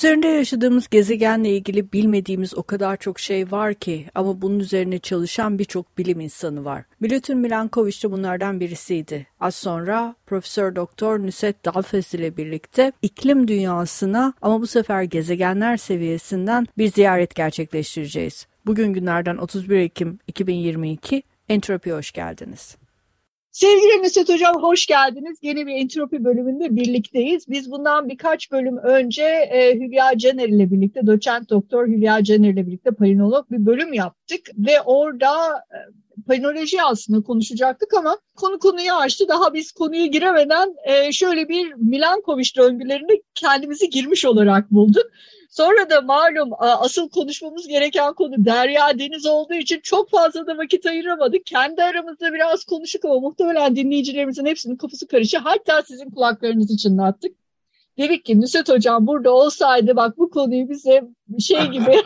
Üzerinde yaşadığımız gezegenle ilgili bilmediğimiz o kadar çok şey var ki ama bunun üzerine çalışan birçok bilim insanı var. Milutin Milankovic de bunlardan birisiydi. Az sonra Profesör Doktor Nusret Dalfes ile birlikte iklim dünyasına ama bu sefer gezegenler seviyesinden bir ziyaret gerçekleştireceğiz. Bugün günlerden 31 Ekim 2022 Entropi hoş geldiniz. Sevgili Nusret Hocam hoş geldiniz. Yeni bir entropi bölümünde birlikteyiz. Biz bundan birkaç bölüm önce e, Hülya Caner ile birlikte, doçent doktor Hülya Caner ile birlikte palinolog bir bölüm yaptık. Ve orada e, palinoloji aslında konuşacaktık ama konu konuyu açtı. Daha biz konuya giremeden e, şöyle bir Milankovic döngülerine kendimizi girmiş olarak bulduk. Sonra da malum asıl konuşmamız gereken konu Derya Deniz olduğu için çok fazla da vakit ayıramadık. Kendi aramızda biraz konuştuk ama muhtemelen dinleyicilerimizin hepsinin kafası karışıyor. Hatta sizin kulaklarınızı çınlattık. Dedik ki Nusret Hocam burada olsaydı bak bu konuyu bize şey gibi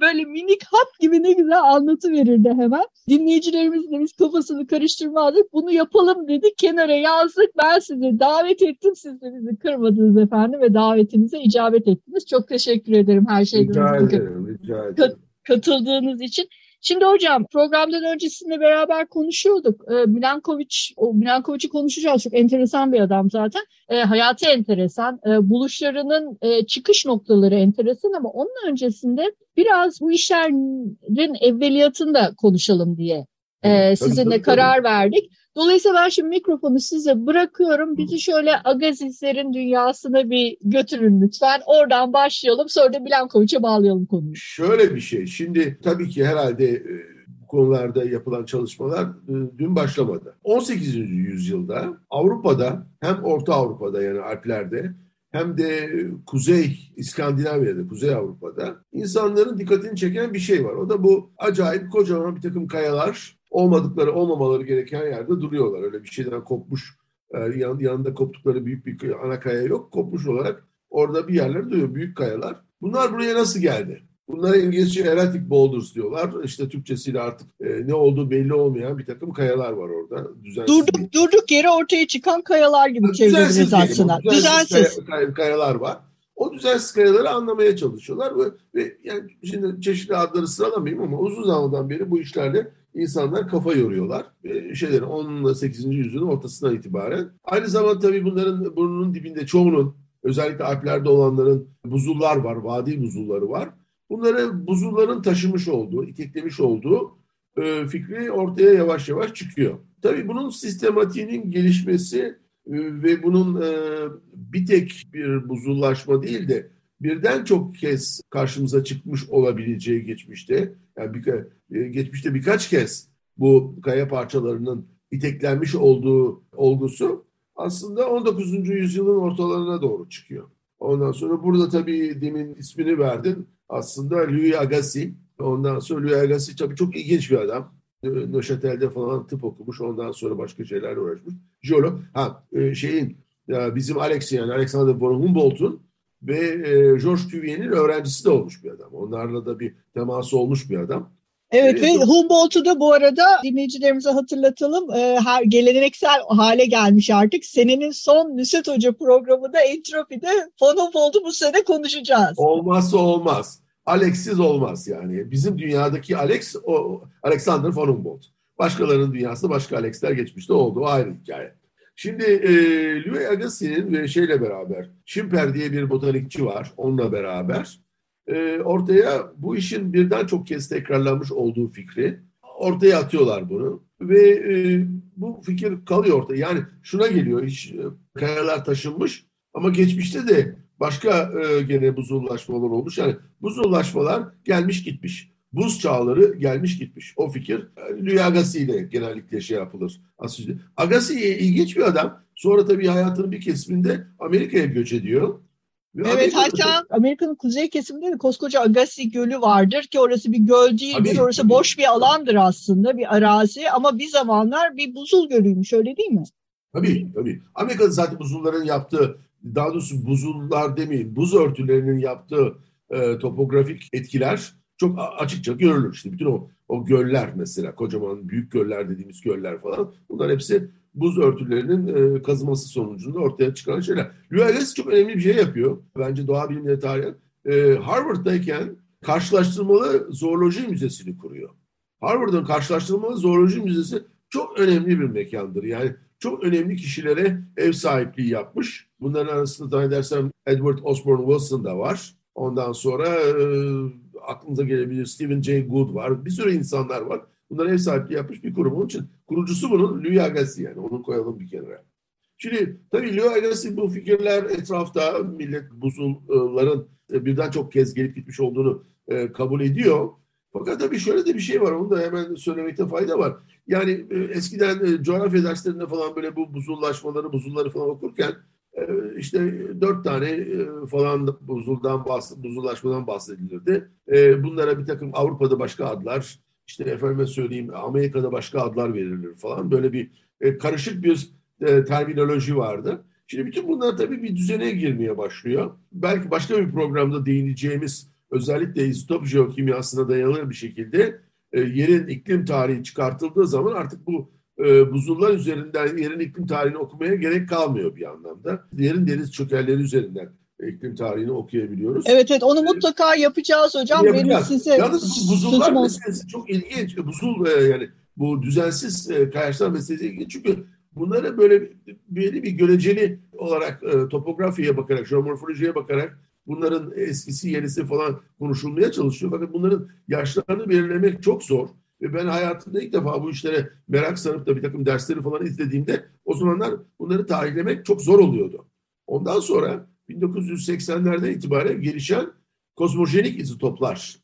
böyle minik hap gibi ne güzel anlatı verirdi hemen. Dinleyicilerimizle biz kafasını karıştırmadık. Bunu yapalım dedik. Kenara yazdık. Ben sizi davet ettim. Siz de bizi kırmadınız efendim ve davetinize icabet ettiniz. Çok teşekkür ederim her şeyden. Rica ederim. Rica ederim. Katıldığınız için. Şimdi hocam programdan öncesinde beraber konuşuyorduk. E, Milankovic, o Milankovic'i konuşacağız. Çok enteresan bir adam zaten. E, hayatı enteresan. E, buluşlarının e, çıkış noktaları enteresan ama onun öncesinde biraz bu işlerin evveliyatını da konuşalım diye e, sizinle karar verdik. Dolayısıyla ben şimdi mikrofonu size bırakıyorum. Bizi şöyle Agazizlerin dünyasına bir götürün lütfen. Oradan başlayalım. Sonra da Blankovic'e bağlayalım konuyu. Şöyle bir şey. Şimdi tabii ki herhalde e, bu konularda yapılan çalışmalar e, dün başlamadı. 18. yüzyılda Avrupa'da hem Orta Avrupa'da yani Alplerde hem de Kuzey İskandinavya'da, Kuzey Avrupa'da insanların dikkatini çeken bir şey var. O da bu acayip kocaman bir takım kayalar olmadıkları, olmamaları gereken yerde duruyorlar. Öyle bir şeyden kopmuş, e, yan, yanında koptukları büyük bir ana kaya yok. Kopmuş olarak orada bir yerler duruyor, büyük kayalar. Bunlar buraya nasıl geldi? Bunlara İngilizce erratic boulders diyorlar. İşte Türkçesiyle artık e, ne olduğu belli olmayan bir takım kayalar var orada. Düzensiz durduk, durduk yere ortaya çıkan kayalar gibi çeviririz aslında. Düzensiz, düzensiz. Kay, kayalar var. O düzensiz kayaları anlamaya çalışıyorlar ve, ve yani şimdi çeşitli adları sıralamayayım ama uzun zamandan beri bu işlerle insanlar kafa yoruyorlar. E, şeylerin 10 ile 8. yüzyılın ortasından itibaren. Aynı zamanda tabii bunların burnunun dibinde çoğunun özellikle Alplerde olanların buzullar var, vadi buzulları var. Bunları buzulların taşımış olduğu, iteklemiş olduğu e, fikri ortaya yavaş yavaş çıkıyor. Tabii bunun sistematiğinin gelişmesi e, ve bunun e, bir tek bir buzullaşma değil de birden çok kez karşımıza çıkmış olabileceği geçmişte, yani bir, e, geçmişte birkaç kez bu kaya parçalarının iteklenmiş olduğu olgusu aslında 19. yüzyılın ortalarına doğru çıkıyor. Ondan sonra burada tabii demin ismini verdin. Aslında Louis Agassiz. Ondan sonra Louis Agassiz tabii çok ilginç bir adam. Neuchâtel'de falan tıp okumuş. Ondan sonra başka şeylerle uğraşmış. Jeolog. Ha e, şeyin bizim Alex yani Alexander von Humboldt'un ve e, George Cuvier'in öğrencisi de olmuş bir adam. Onlarla da bir teması olmuş bir adam. Evet ve Humboldt'u da bu arada dinleyicilerimize hatırlatalım. E, her geleneksel hale gelmiş artık. Senenin son Nüset Hoca programında Entropi'de von Humboldt'u bu sene konuşacağız. Olmazsa olmaz. Alex'siz olmaz yani. Bizim dünyadaki Alex, o Alexander von Humboldt. Başkalarının dünyasında başka Alex'ler geçmişte oldu. O ayrı hikaye. Şimdi e, Louis Agassiz'in ve şeyle beraber, Schimper diye bir botanikçi var, onunla beraber e, ortaya bu işin birden çok kez tekrarlanmış olduğu fikri ortaya atıyorlar bunu. Ve e, bu fikir kalıyor ortaya. Yani şuna geliyor, iş, e, kayalar taşınmış ama geçmişte de başka e, gene buzullaşmalar olmuş. Yani buzullaşmalar gelmiş gitmiş buz çağları gelmiş gitmiş. O fikir Louis Agassiz ile genellikle şey yapılır. Agassiz ilginç bir adam. Sonra tabii hayatının bir kesiminde Amerika'ya göç ediyor. Ve evet Amerika'da... hatta Amerika'nın kuzey kesiminde de koskoca Agassi Gölü vardır ki orası bir göl değildir. Tabii, orası boş bir alandır aslında bir arazi ama bir zamanlar bir buzul gölüymüş öyle değil mi? Tabii tabii. Amerika'da zaten buzulların yaptığı daha doğrusu buzullar demeyeyim buz örtülerinin yaptığı e, topografik etkiler çok açıkça görülür. İşte bütün o, o göller mesela kocaman büyük göller dediğimiz göller falan bunlar hepsi buz örtülerinin e, kazıması sonucunda ortaya çıkan şeyler. Lewis çok önemli bir şey yapıyor. Bence doğa bilimleri tarihi. E, Harvard'dayken karşılaştırmalı zooloji müzesini kuruyor. Harvard'ın karşılaştırmalı zooloji müzesi çok önemli bir mekandır. Yani çok önemli kişilere ev sahipliği yapmış. Bunların arasında zannedersem Edward Osborne Wilson da var. Ondan sonra e, aklınıza gelebilir Stephen Jay Gould var. Bir sürü insanlar var. Bunlar ev sahipliği yapmış bir kurum. Onun için kurucusu bunun Louis Agassiz yani. Onu koyalım bir kenara. Şimdi tabii Louis Agassiz bu fikirler etrafta millet buzulların birden çok kez gelip gitmiş olduğunu e, kabul ediyor. Fakat tabii şöyle de bir şey var. Onu da hemen söylemekte fayda var. Yani e, eskiden e, coğrafya derslerinde falan böyle bu buzullaşmaları, buzulları falan okurken işte dört tane e, falan buzuldan bahs buzullaşmadan bahsedilirdi. E, bunlara bir takım Avrupa'da başka adlar, işte efendime söyleyeyim Amerika'da başka adlar verilir falan. Böyle bir e, karışık bir e, terminoloji vardı. Şimdi bütün bunlar tabii bir düzene girmeye başlıyor. Belki başka bir programda değineceğimiz özellikle izotop jeokimyasına dayalı bir şekilde yerin iklim tarihi çıkartıldığı zaman artık bu e, buzullar üzerinden yerin iklim tarihini okumaya gerek kalmıyor bir anlamda. Yerin deniz çökelleri üzerinden iklim tarihini okuyabiliyoruz. Evet evet onu mutlaka yapacağız hocam. Yapacağız. Benim size Yalnız buzullar meselesi çok ilginç. Buzul e, yani bu düzensiz e, kayaçlar meselesi ilginç çünkü bunları böyle belli bir göreceli olarak e, topografiye bakarak, jeomorfolojiye bakarak bunların eskisi yenisi falan konuşulmaya çalışıyor. Fakat bunların yaşlarını belirlemek çok zor. Ve ben hayatımda ilk defa bu işlere merak sarıp da bir takım dersleri falan izlediğimde o zamanlar bunları tarihlemek çok zor oluyordu. Ondan sonra 1980'lerden itibaren gelişen kozmojenik izotoplar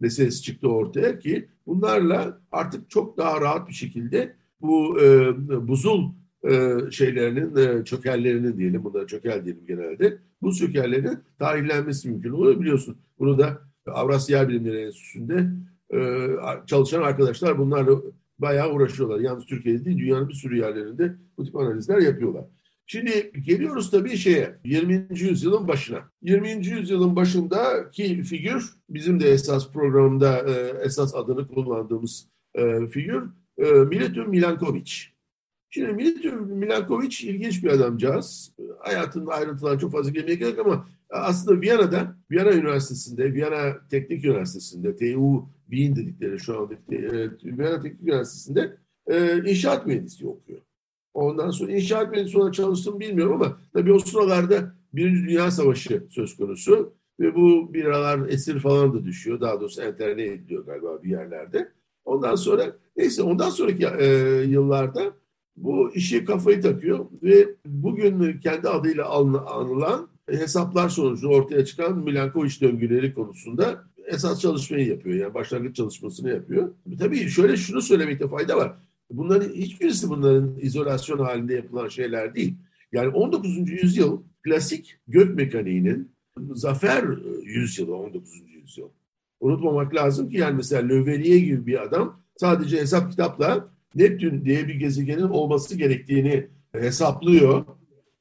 meselesi çıktı ortaya ki bunlarla artık çok daha rahat bir şekilde bu e, buzul e, şeylerinin e, çökellerinin diyelim bunlara çökel diyelim genelde bu çökellerinin tarihlenmesi mümkün oluyor biliyorsun. Bunu da Avrasya Yer Bilimleri Enstitüsü'nde e, çalışan arkadaşlar bunlarla bayağı uğraşıyorlar. Yalnız Türkiye'de değil dünyanın bir sürü yerlerinde bu tip analizler yapıyorlar. Şimdi geliyoruz tabii şeye 20. yüzyılın başına. 20. yüzyılın başındaki figür bizim de esas programda e, esas adını kullandığımız e, figür e, Miletum Milankovic. Şimdi Miletum Milankovic ilginç bir adamcağız. Hayatının ayrıntılarına çok fazla girmeye gerek ama aslında Viyana'da, Viyana Üniversitesi'nde, Viyana Teknik Üniversitesi'nde, TU Wien dedikleri şu anda e, Viyana Teknik Üniversitesi'nde e, inşaat mühendisliği okuyor. Ondan sonra inşaat mühendisi olarak çalıştım bilmiyorum ama tabii o sıralarda Birinci Dünya Savaşı söz konusu ve bu biralar esir falan da düşüyor. Daha doğrusu enterne ediliyor galiba bir yerlerde. Ondan sonra neyse ondan sonraki e, yıllarda bu işi kafayı takıyor ve bugün kendi adıyla anılan hesaplar sonucu ortaya çıkan Milankovic döngüleri konusunda esas çalışmayı yapıyor. Yani başlangıç çalışmasını yapıyor. Tabii şöyle şunu söylemekte fayda var. Bunların hiçbirisi bunların izolasyon halinde yapılan şeyler değil. Yani 19. yüzyıl klasik gök mekaniğinin zafer yüzyılı 19. yüzyıl. Unutmamak lazım ki yani mesela Löveliye gibi bir adam sadece hesap kitapla Neptün diye bir gezegenin olması gerektiğini hesaplıyor.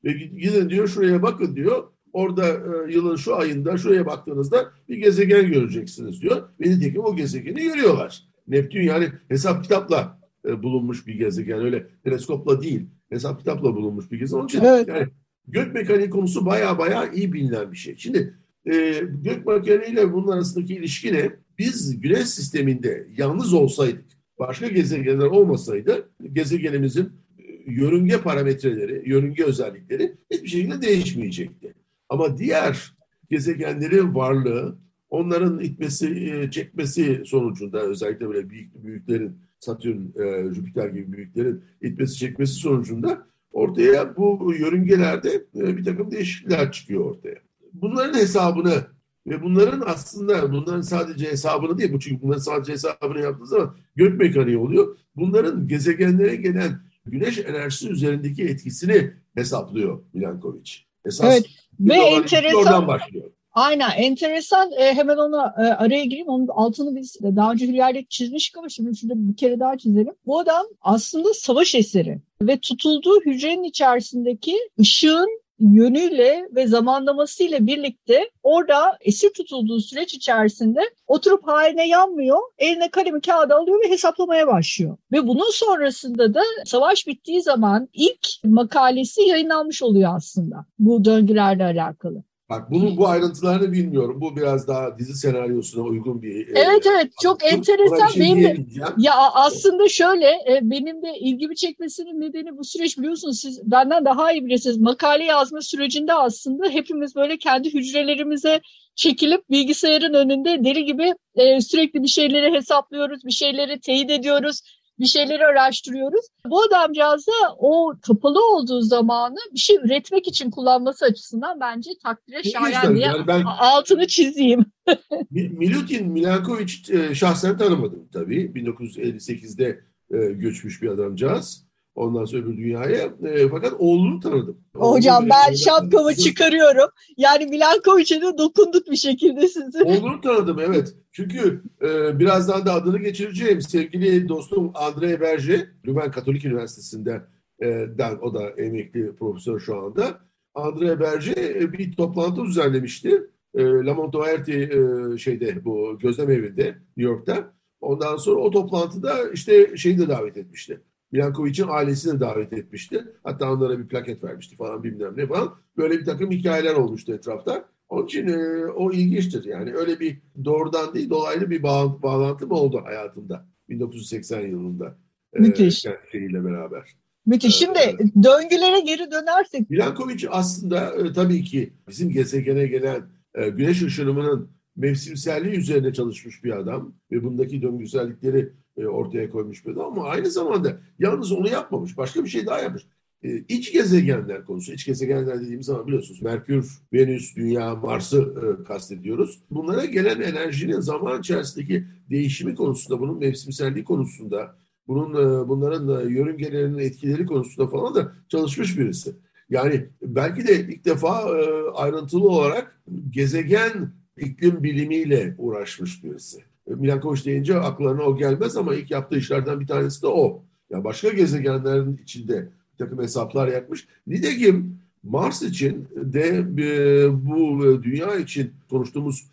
Ve gidin diyor şuraya bakın diyor. Orada e, yılın şu ayında şuraya baktığınızda bir gezegen göreceksiniz diyor. Ve nitekim o gezegeni görüyorlar. Neptün yani hesap kitapla e, bulunmuş bir gezegen. Öyle teleskopla değil. Hesap kitapla bulunmuş bir gezegen. Onun için evet. yani gök mekaniği konusu baya baya iyi bilinen bir şey. Şimdi e, gök mekaniğiyle bunun arasındaki ilişki ne? Biz güneş sisteminde yalnız olsaydık, başka gezegenler olmasaydı gezegenimizin e, yörünge parametreleri, yörünge özellikleri hiçbir şekilde değişmeyecekti. Ama diğer gezegenlerin varlığı, onların itmesi, e, çekmesi sonucunda özellikle böyle büyük büyüklerin Satürn, e, Jüpiter gibi büyüklerin itmesi çekmesi sonucunda ortaya bu yörüngelerde e, bir takım değişiklikler çıkıyor ortaya. Bunların hesabını ve bunların aslında bunların sadece hesabını değil bu çünkü bunların sadece hesabını yaptığı zaman gök mekaniği oluyor. Bunların gezegenlere gelen güneş enerjisi üzerindeki etkisini hesaplıyor Milankovic. Esas evet. Ve enteresan oradan başlıyor. Aynen enteresan e, hemen ona e, araya gireyim onun altını biz daha önce Hülya ile çizmiştik ama şimdi şurada bir kere daha çizelim. Bu adam aslında savaş eseri ve tutulduğu hücrenin içerisindeki ışığın yönüyle ve zamanlamasıyla birlikte orada esir tutulduğu süreç içerisinde oturup haline yanmıyor, eline kalemi kağıdı alıyor ve hesaplamaya başlıyor. Ve bunun sonrasında da savaş bittiği zaman ilk makalesi yayınlanmış oluyor aslında bu döngülerle alakalı. Bak bunu bu ayrıntılarını bilmiyorum. Bu biraz daha dizi senaryosuna uygun bir. Evet e, evet çok enteresan. Şey benim de, ya aslında şöyle e, benim de ilgimi çekmesinin nedeni bu süreç biliyorsunuz siz benden daha iyi bilirsiniz. Makale yazma sürecinde aslında hepimiz böyle kendi hücrelerimize çekilip bilgisayarın önünde deli gibi e, sürekli bir şeyleri hesaplıyoruz, bir şeyleri teyit ediyoruz bir şeyleri araştırıyoruz. Bu adamcağız da o kapalı olduğu zamanı bir şey üretmek için kullanması açısından bence takdire şayan diye yani ben, altını çizeyim. Milutin Milankovic e, şahsen tanımadım tabii. 1958'de e, göçmüş bir adamcağız. Ondan sonra öbür dünyaya. E, fakat oğlunu tanıdım. Hocam Oğlunu ben şapkamı çıkarıyorum. Yani Milankovic'e de dokunduk bir şekilde sizi. Oğlunu tanıdım evet. Çünkü e, birazdan da adını geçireceğim sevgili dostum André Berger, Lüben Katolik Üniversitesi'nden e, o da emekli profesör şu anda. André Berger e, bir toplantı düzenlemişti. E, La Montoverti e, şeyde bu gözlem evinde New York'ta. Ondan sonra o toplantıda işte şeyi de davet etmişti. Milankovic'in ailesini davet etmişti. Hatta onlara bir plaket vermişti falan bilmem ne falan. Böyle bir takım hikayeler olmuştu etrafta. Onun için e, o ilginçtir. Yani öyle bir doğrudan değil dolaylı bir bağ, bağlantı mı oldu hayatında 1980 yılında. E, Müthiş. E, şeyiyle beraber. Müthiş. Şimdi ee, döngülere geri dönersek. Milankovic aslında e, tabii ki bizim gezegene gelen e, güneş ışınımının mevsimselliği üzerine çalışmış bir adam ve bundaki döngüsellikleri ortaya koymuş bir ama aynı zamanda yalnız onu yapmamış. Başka bir şey daha yapmış. E, iç gezegenler konusu, iç gezegenler dediğimiz zaman biliyorsunuz Merkür, Venüs, Dünya, Mars'ı e, kastediyoruz. Bunlara gelen enerjinin zaman içerisindeki değişimi konusunda, bunun mevsimselliği konusunda, bunun e, bunların e, yörüngelerinin etkileri konusunda falan da çalışmış birisi. Yani belki de ilk defa e, ayrıntılı olarak gezegen iklim bilimiyle uğraşmış birisi. E, Milankovic deyince aklarına o gelmez ama ilk yaptığı işlerden bir tanesi de o. Yani başka gezegenlerin içinde bir takım hesaplar yapmış. Nitekim Mars için de e, bu e, dünya için konuştuğumuz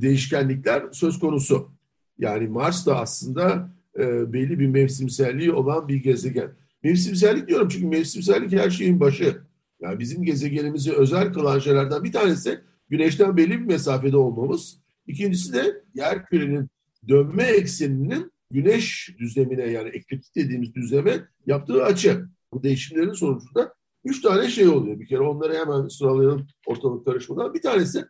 değişkenlikler söz konusu. Yani Mars da aslında belli bir mevsimselliği olan bir gezegen. Mevsimsellik diyorum çünkü mevsimsellik her şeyin başı. Yani bizim gezegenimizi özel kılan şeylerden bir tanesi Güneşten belli bir mesafede olmamız. İkincisi de yer kürenin dönme ekseninin güneş düzlemine yani ekliptik dediğimiz düzleme yaptığı açı. Bu değişimlerin sonucunda üç tane şey oluyor. Bir kere onları hemen sıralayalım ortalık karışmadan. Bir tanesi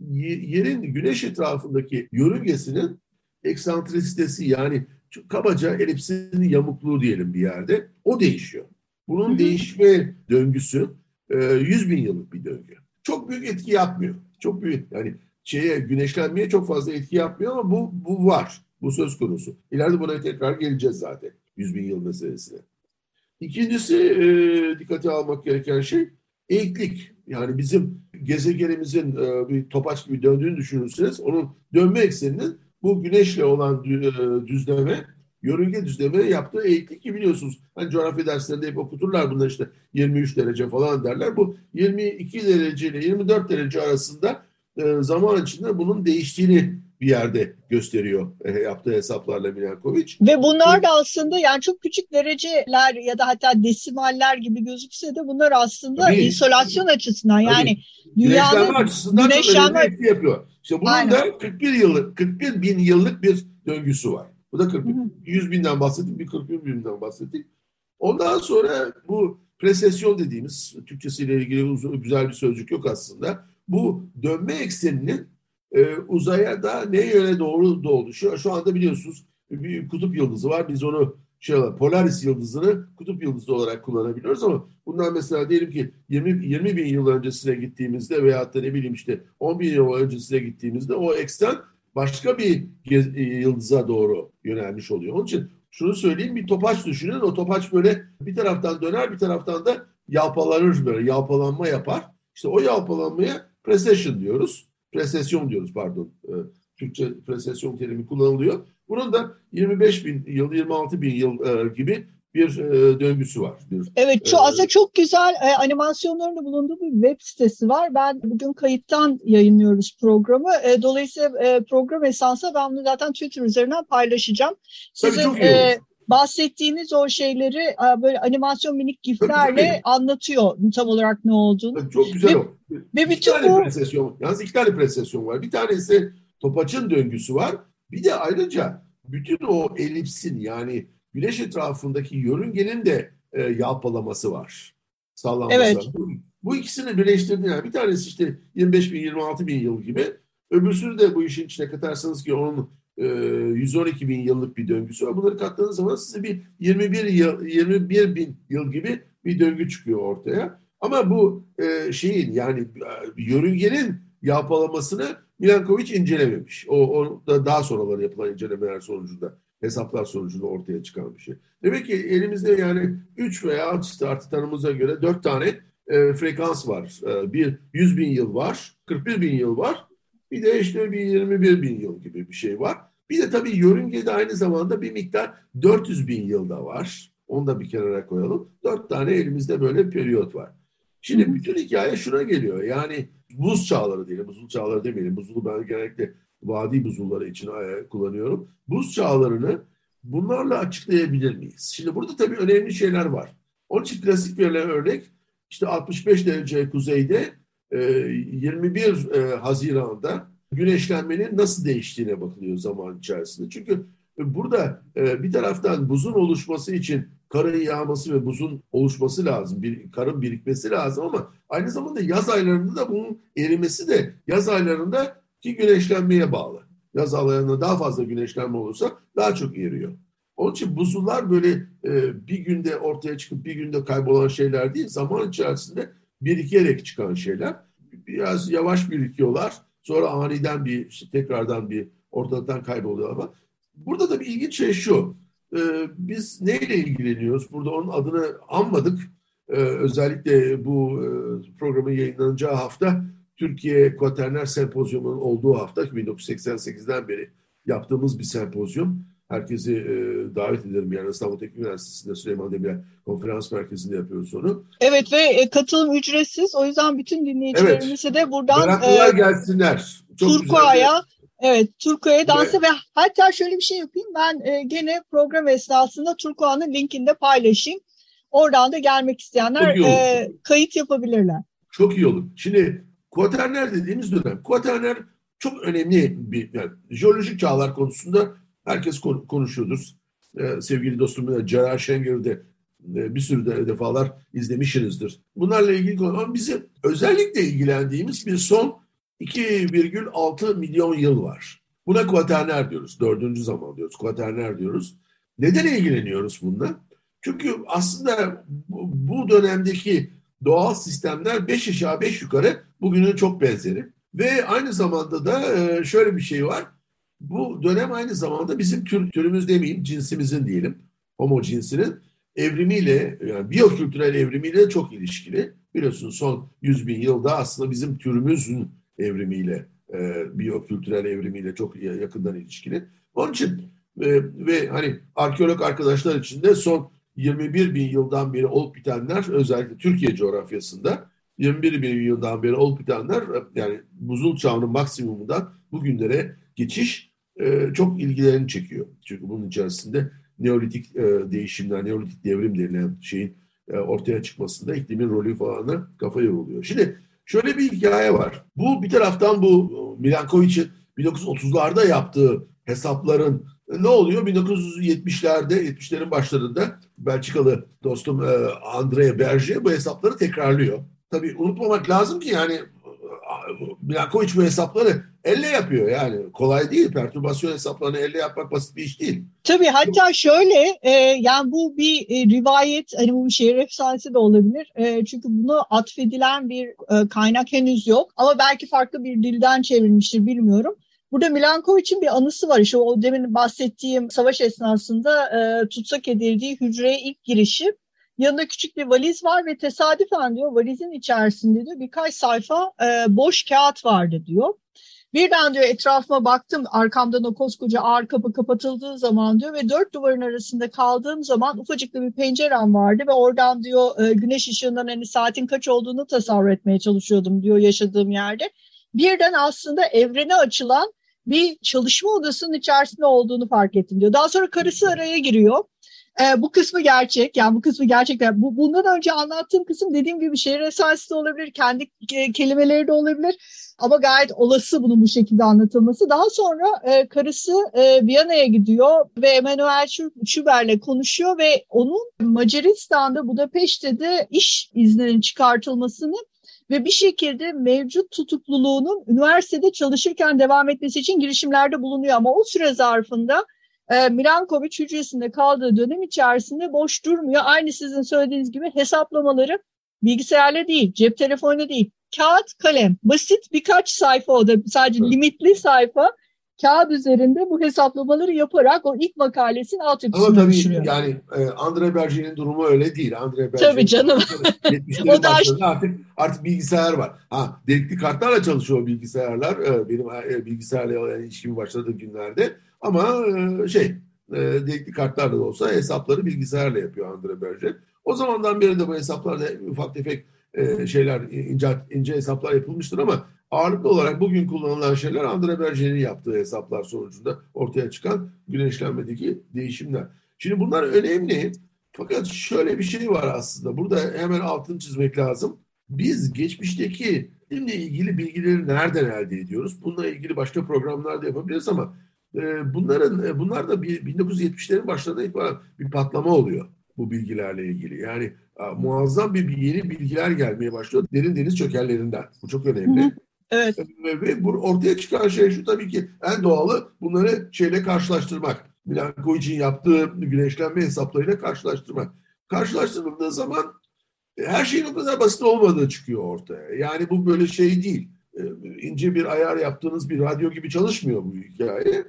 yerin güneş etrafındaki yörüngesinin eksantrisitesi yani kabaca elipsinin yamukluğu diyelim bir yerde. O değişiyor. Bunun Hı-hı. değişme döngüsü 100 bin yıllık bir döngü. Çok büyük etki yapmıyor. Çok büyük yani şeye güneşlenmeye çok fazla etki yapmıyor ama bu bu var. Bu söz konusu. İleride buna tekrar geleceğiz zaten. 100 bin yıl meselesine. İkincisi e, dikkate almak gereken şey eğiklik. Yani bizim gezegenimizin e, bir topaç gibi döndüğünü düşünürseniz onun dönme ekseninin bu güneşle olan e, düzleme, yörünge düzleme yaptığı eğiklik ki biliyorsunuz. Hani coğrafya derslerinde hep okuturlar bunlar işte 23 derece falan derler. Bu 22 derece ile 24 derece arasında e, zaman içinde bunun değiştiğini bir yerde gösteriyor e, yaptığı hesaplarla Milankovic. Ve bunlar da aslında yani çok küçük dereceler ya da hatta desimaller gibi gözükse de bunlar aslında Tabii. insolasyon açısından yani Tabii. dünyanın açısından güneşlenme etki yapıyor. İşte bunun Aynen. da 41 yıllık 41 bin yıllık bir döngüsü var. Bu da 41. Hı hı. 100 binden bahsettik, bir 41 binden bahsettik. Ondan sonra bu presesyon dediğimiz Türkçesiyle ilgili uzun, güzel bir sözcük yok aslında bu dönme ekseninin e, uzaya da ne yöne doğru doğdu. Şu, şu anda biliyorsunuz bir kutup yıldızı var. Biz onu şey olarak, Polaris yıldızını kutup yıldızı olarak kullanabiliyoruz ama bundan mesela diyelim ki 20, 20 bin yıl öncesine gittiğimizde veyahut da ne bileyim işte 10 bin yıl öncesine gittiğimizde o eksen başka bir e, yıldıza doğru yönelmiş oluyor. Onun için şunu söyleyeyim bir topaç düşünün. O topaç böyle bir taraftan döner bir taraftan da yalpalanır böyle yalpalanma yapar. İşte o yalpalanmaya precession diyoruz. Presesyon diyoruz pardon. E, Türkçe presesyon terimi kullanılıyor. Bunun da 25 bin yıl, 26 bin yıl e, gibi bir e, döngüsü var. Bir, evet, şu, e, aslında çok güzel e, animasyonların bulunduğu bir web sitesi var. Ben bugün kayıttan yayınlıyoruz programı. E, dolayısıyla e, program esasında ben bunu zaten Twitter üzerinden paylaşacağım. Sizin, Tabii çok iyi e, bahsettiğiniz o şeyleri e, böyle animasyon minik giflerle anlatıyor tam olarak ne olduğunu. Çok güzel ve, o. Ve bütün iki tane bu... presesyon, yalnız iki tane presesyon var. Bir tanesi topaçın döngüsü var. Bir de ayrıca bütün o elipsin yani güneş etrafındaki yörüngenin de e, yalpalaması var. Sallanması evet. Bu, bu ikisini birleştirdiğinde yani bir tanesi işte 25 bin 26 bin yıl gibi öbürsünü de bu işin içine katarsanız ki onun 112 bin yıllık bir döngüsü var. Bunları kattığınız zaman size bir 21 yıl 21 bin yıl gibi bir döngü çıkıyor ortaya. Ama bu e, şeyin yani e, yörüngenin yalpalamasını Milankovic incelememiş. O, o da daha sonraları yapılan incelemeler sonucunda hesaplar sonucunda ortaya çıkan bir şey. Demek ki elimizde yani 3 veya işte artı tanımıza göre 4 tane e, frekans var. E, bir 100 bin yıl var, 41 bin yıl var. Bir de işte bir 21 bin yıl gibi bir şey var. Bir de tabii yörüngede aynı zamanda bir miktar 400 bin yıl da var. Onu da bir kenara koyalım. Dört tane elimizde böyle periyot var. Şimdi bütün hikaye şuna geliyor. Yani buz çağları diyelim, buzul çağları demeyelim. Buzulu ben genellikle vadi buzulları için e, kullanıyorum. Buz çağlarını bunlarla açıklayabilir miyiz? Şimdi burada tabii önemli şeyler var. Onun için klasik verilen örnek işte 65 derece kuzeyde 21 e, e, Haziran'da güneşlenmenin nasıl değiştiğine bakılıyor zaman içerisinde. Çünkü burada bir taraftan buzun oluşması için karın yağması ve buzun oluşması lazım. Bir, karın birikmesi lazım ama aynı zamanda yaz aylarında da bunun erimesi de yaz aylarında ki güneşlenmeye bağlı. Yaz aylarında daha fazla güneşlenme olursa daha çok eriyor. Onun için buzullar böyle e, bir günde ortaya çıkıp bir günde kaybolan şeyler değil, zaman içerisinde birikerek çıkan şeyler. Biraz yavaş birikiyorlar. Sonra aniden bir işte tekrardan bir ortadan kayboluyor ama burada da bir ilginç şey şu. E, biz neyle ilgileniyoruz? Burada onun adını anmadık. E, özellikle bu e, programın yayınlanacağı hafta Türkiye Kuaterner Sempozyumu'nun olduğu hafta 1988'den beri yaptığımız bir sempozyum. Herkesi e, davet ederim yani İstanbul Teknik Üniversitesi'nde Süleyman Demirel Konferans Merkezi'nde yapıyoruz onu. Evet ve e, katılım ücretsiz. O yüzden bütün dinleyicilerimize evet. de buradan Meraklılar e, gelsinler. Turkua'ya Evet, Turkua'ya dansı ve hatta şöyle bir şey yapayım. Ben e, gene program esnasında Turkua'nın linkini de paylaşayım. Oradan da gelmek isteyenler e, kayıt yapabilirler. Çok iyi olur. Şimdi Kuaterner dediğimiz dönem. Kuaterner çok önemli bir yani jeolojik çağlar konusunda herkes konuşuyordur. Ee, sevgili dostum Celal Şengör'ü de e, bir sürü de defalar izlemişsinizdir. Bunlarla ilgili konu ama bizim özellikle ilgilendiğimiz bir son 2,6 milyon yıl var. Buna kuaterner diyoruz. Dördüncü zaman diyoruz. Kuaterner diyoruz. Neden ilgileniyoruz bununla? Çünkü aslında bu dönemdeki doğal sistemler beş aşağı beş yukarı bugünün çok benzeri. Ve aynı zamanda da e, şöyle bir şey var. Bu dönem aynı zamanda bizim tür, türümüz demeyeyim, cinsimizin diyelim, homo cinsinin evrimiyle, yani biyokültürel evrimiyle çok ilişkili. Biliyorsunuz son 100 bin yılda aslında bizim türümüzün evrimiyle, e, biyokültürel evrimiyle çok yakından ilişkili. Onun için e, ve hani arkeolog arkadaşlar için de son 21 bin yıldan beri olup bitenler özellikle Türkiye coğrafyasında 21 bin yıldan beri olup bitenler yani buzul çağının maksimumundan bugünlere geçiş e, çok ilgilerini çekiyor. Çünkü bunun içerisinde Neolitik e, değişimler, Neolitik devrim denilen şeyin e, ortaya çıkmasında iklimin rolü falan kafa yoruluyor. Şimdi şöyle bir hikaye var. Bu bir taraftan bu Milankovic'in 1930'larda yaptığı hesapların ne oluyor? 1970'lerde, 70'lerin başlarında Belçikalı dostum e, Andre Berger bu hesapları tekrarlıyor. Tabii unutmamak lazım ki yani Milankovic bu hesapları elle yapıyor yani. Kolay değil. Pertürbasyon hesaplarını elle yapmak basit bir iş değil. Tabii hatta şöyle e, yani bu bir e, rivayet hani bu bir şehir efsanesi de olabilir. E, çünkü bunu atfedilen bir e, kaynak henüz yok. Ama belki farklı bir dilden çevrilmiştir bilmiyorum. Burada Milankovic'in bir anısı var. İşte o demin bahsettiğim savaş esnasında e, tutsak edildiği hücreye ilk girişi Yanında küçük bir valiz var ve tesadüfen diyor valizin içerisinde diyor birkaç sayfa e, boş kağıt vardı diyor. Birden diyor etrafıma baktım arkamdan o koskoca ağır kapı kapatıldığı zaman diyor ve dört duvarın arasında kaldığım zaman ufacık bir pencerem vardı ve oradan diyor e, güneş ışığından hani saatin kaç olduğunu tasavvur etmeye çalışıyordum diyor yaşadığım yerde. Birden aslında evrene açılan bir çalışma odasının içerisinde olduğunu fark ettim diyor. Daha sonra karısı araya giriyor. E, bu kısmı gerçek. Yani bu kısmı gerçekten. Bu, bundan önce anlattığım kısım dediğim gibi şehir esanslı olabilir. Kendi e, kelimeleri de olabilir. Ama gayet olası bunun bu şekilde anlatılması. Daha sonra e, karısı e, Viyana'ya gidiyor ve Emanuel Schubert'le konuşuyor ve onun Macaristan'da Budapeşte'de iş izninin çıkartılmasını ve bir şekilde mevcut tutukluluğunun üniversitede çalışırken devam etmesi için girişimlerde bulunuyor. Ama o süre zarfında e, Milankovic hücresinde kaldığı dönem içerisinde boş durmuyor. Aynı sizin söylediğiniz gibi hesaplamaları bilgisayarla değil, cep telefonuyla değil, kağıt, kalem. Basit birkaç sayfa o da sadece evet. limitli sayfa kağıt üzerinde bu hesaplamaları yaparak o ilk makalesinin altyapısını Ama tabii düşürüyor. yani e, Andre Berger'in durumu öyle değil. Andre Berger tabii canım. o da artık artık bilgisayar var. Ha delikli kartlarla çalışıyor o bilgisayarlar. E, benim e, bilgisayarla olan ilişkim başladığı günlerde. Ama e, şey e, delikli kartlarla da olsa hesapları bilgisayarla yapıyor Andre Berger. O zamandan beri de bu hesaplarda ufak tefek e, şeyler ince, ince hesaplar yapılmıştır ama ağırlıklı olarak bugün kullanılan şeyler Andre Berger'in yaptığı hesaplar sonucunda ortaya çıkan güneşlenmedeki değişimler. Şimdi bunlar önemli. Fakat şöyle bir şey var aslında. Burada hemen altını çizmek lazım. Biz geçmişteki bilimle ilgili bilgileri nereden elde ediyoruz? Bununla ilgili başka programlar da yapabiliriz ama bunların e, bunlar da 1970'lerin başlarında bir patlama oluyor bu bilgilerle ilgili. Yani muazzam bir yeni bilgiler gelmeye başlıyor derin deniz çökerlerinden. Bu çok önemli. Hı hı. Evet. Ve, bu ortaya çıkan şey şu tabii ki en doğalı bunları şeyle karşılaştırmak. Milankovic'in yaptığı güneşlenme hesaplarıyla karşılaştırmak. Karşılaştırıldığı zaman e, her şeyin o kadar basit olmadığı çıkıyor ortaya. Yani bu böyle şey değil. E, ince bir ayar yaptığınız bir radyo gibi çalışmıyor bu hikaye.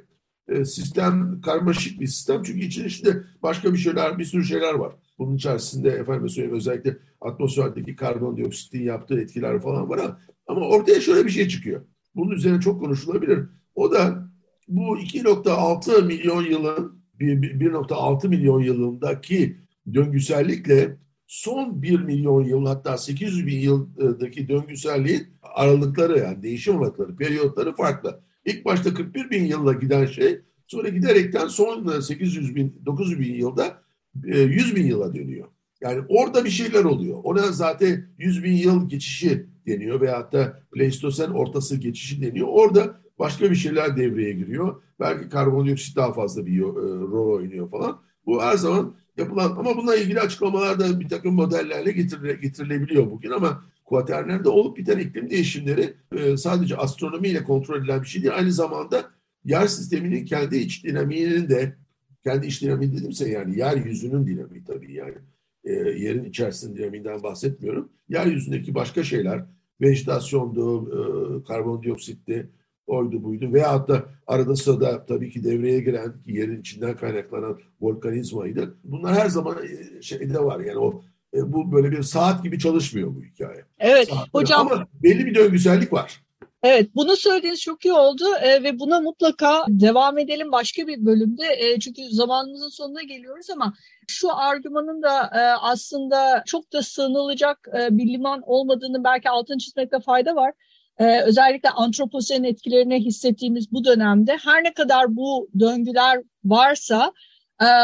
E, sistem karmaşık bir sistem. Çünkü içinde başka bir şeyler, bir sürü şeyler var. Bunun içerisinde efendim söyleyeyim özellikle atmosferdeki karbondioksitin yaptığı etkiler falan var ama ama ortaya şöyle bir şey çıkıyor. Bunun üzerine çok konuşulabilir. O da bu 2.6 milyon yılın 1.6 milyon yılındaki döngüsellikle son 1 milyon yıl hatta 800 bin yıldaki döngüselliğin aralıkları yani değişim aralıkları, periyotları farklı. İlk başta 41 bin yılla giden şey sonra giderekten son 800 bin, 900 bin yılda 100 bin yıla dönüyor. Yani orada bir şeyler oluyor. Ona zaten 100 bin yıl geçişi deniyor veyahut da Pleistosen ortası geçişi deniyor. Orada başka bir şeyler devreye giriyor. Belki karbondioksit daha fazla bir e, rol oynuyor falan. Bu her zaman yapılan ama bununla ilgili açıklamalar da bir takım modellerle getirile, getirilebiliyor bugün ama kuaternerde olup biten iklim değişimleri e, sadece astronomiyle kontrol edilen bir şey değil. Aynı zamanda yer sisteminin kendi iç dinamiğinin de kendi iç dinamiği dedimse yani yeryüzünün dinamiği tabii yani e, yerin içerisinde dinamiğinden bahsetmiyorum. Yeryüzündeki başka şeyler vejetasyondu, e, karbondioksitti, oydu buydu. Veyahut da arada sırada tabii ki devreye giren yerin içinden kaynaklanan volkanizmaydı. Bunlar her zaman e, şeyde var yani o e, bu böyle bir saat gibi çalışmıyor bu hikaye. Evet Saatleri. hocam. Ama belli bir döngüsellik var. Evet bunu söylediğiniz çok iyi oldu e, ve buna mutlaka devam edelim başka bir bölümde. E, çünkü zamanımızın sonuna geliyoruz ama şu argümanın da e, aslında çok da sığınılacak e, bir liman olmadığını belki altını çizmekte fayda var. E, özellikle antroposenin etkilerini hissettiğimiz bu dönemde her ne kadar bu döngüler varsa ee,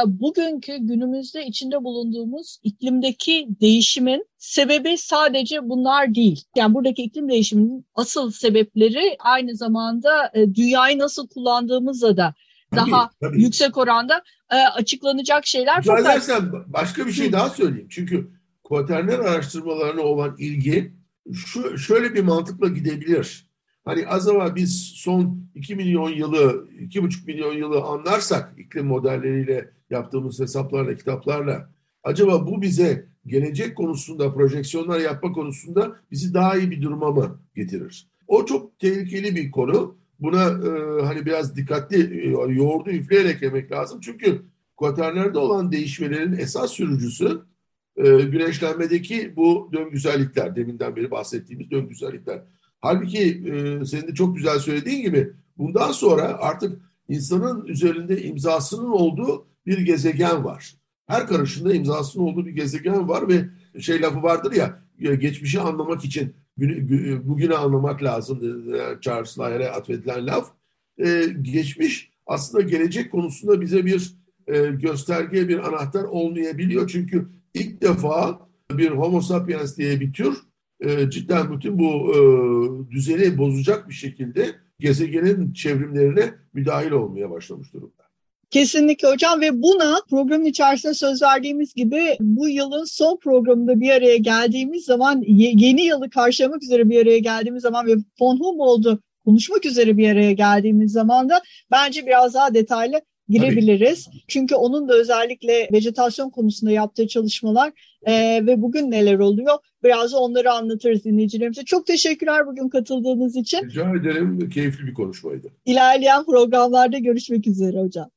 bugünkü günümüzde içinde bulunduğumuz iklimdeki değişimin sebebi sadece bunlar değil. Yani buradaki iklim değişiminin asıl sebepleri aynı zamanda e, dünyayı nasıl kullandığımızla da tabii, daha tabii. yüksek oranda e, açıklanacak şeyler. Rica Fakat... başka bir şey daha söyleyeyim. Çünkü kuaterner araştırmalarına olan ilgi şu şöyle bir mantıkla gidebilir. Hani acaba biz son 2 milyon yılı, 2,5 milyon yılı anlarsak iklim modelleriyle yaptığımız hesaplarla, kitaplarla acaba bu bize gelecek konusunda projeksiyonlar yapma konusunda bizi daha iyi bir duruma mı getirir? O çok tehlikeli bir konu. Buna e, hani biraz dikkatli e, yoğurdu üfleyerek yemek lazım. Çünkü kuaternerde olan değişmelerin esas sürücüsü e, güneşlenmedeki bu döngüsellikler, deminden beri bahsettiğimiz döngüsellikler. Halbuki e, senin de çok güzel söylediğin gibi bundan sonra artık insanın üzerinde imzasının olduğu bir gezegen var. Her karışında imzasının olduğu bir gezegen var ve şey lafı vardır ya geçmişi anlamak için bugünü anlamak lazım Charles Lyell'e atfedilen laf. Ee, geçmiş aslında gelecek konusunda bize bir e, gösterge, bir anahtar olmayabiliyor. Çünkü ilk defa bir homo sapiens diye bir tür e, cidden bütün bu e, düzeni bozacak bir şekilde gezegenin çevrimlerine müdahil olmaya başlamış durumda. Kesinlikle hocam ve buna programın içerisinde söz verdiğimiz gibi bu yılın son programında bir araya geldiğimiz zaman yeni yılı karşılamak üzere bir araya geldiğimiz zaman ve von Humboldt'u konuşmak üzere bir araya geldiğimiz zaman da bence biraz daha detaylı girebiliriz. Tabii. Çünkü onun da özellikle vejetasyon konusunda yaptığı çalışmalar e, ve bugün neler oluyor biraz onları anlatırız dinleyicilerimize. Çok teşekkürler bugün katıldığınız için. Rica ederim. Keyifli bir konuşmaydı. İlerleyen programlarda görüşmek üzere hocam.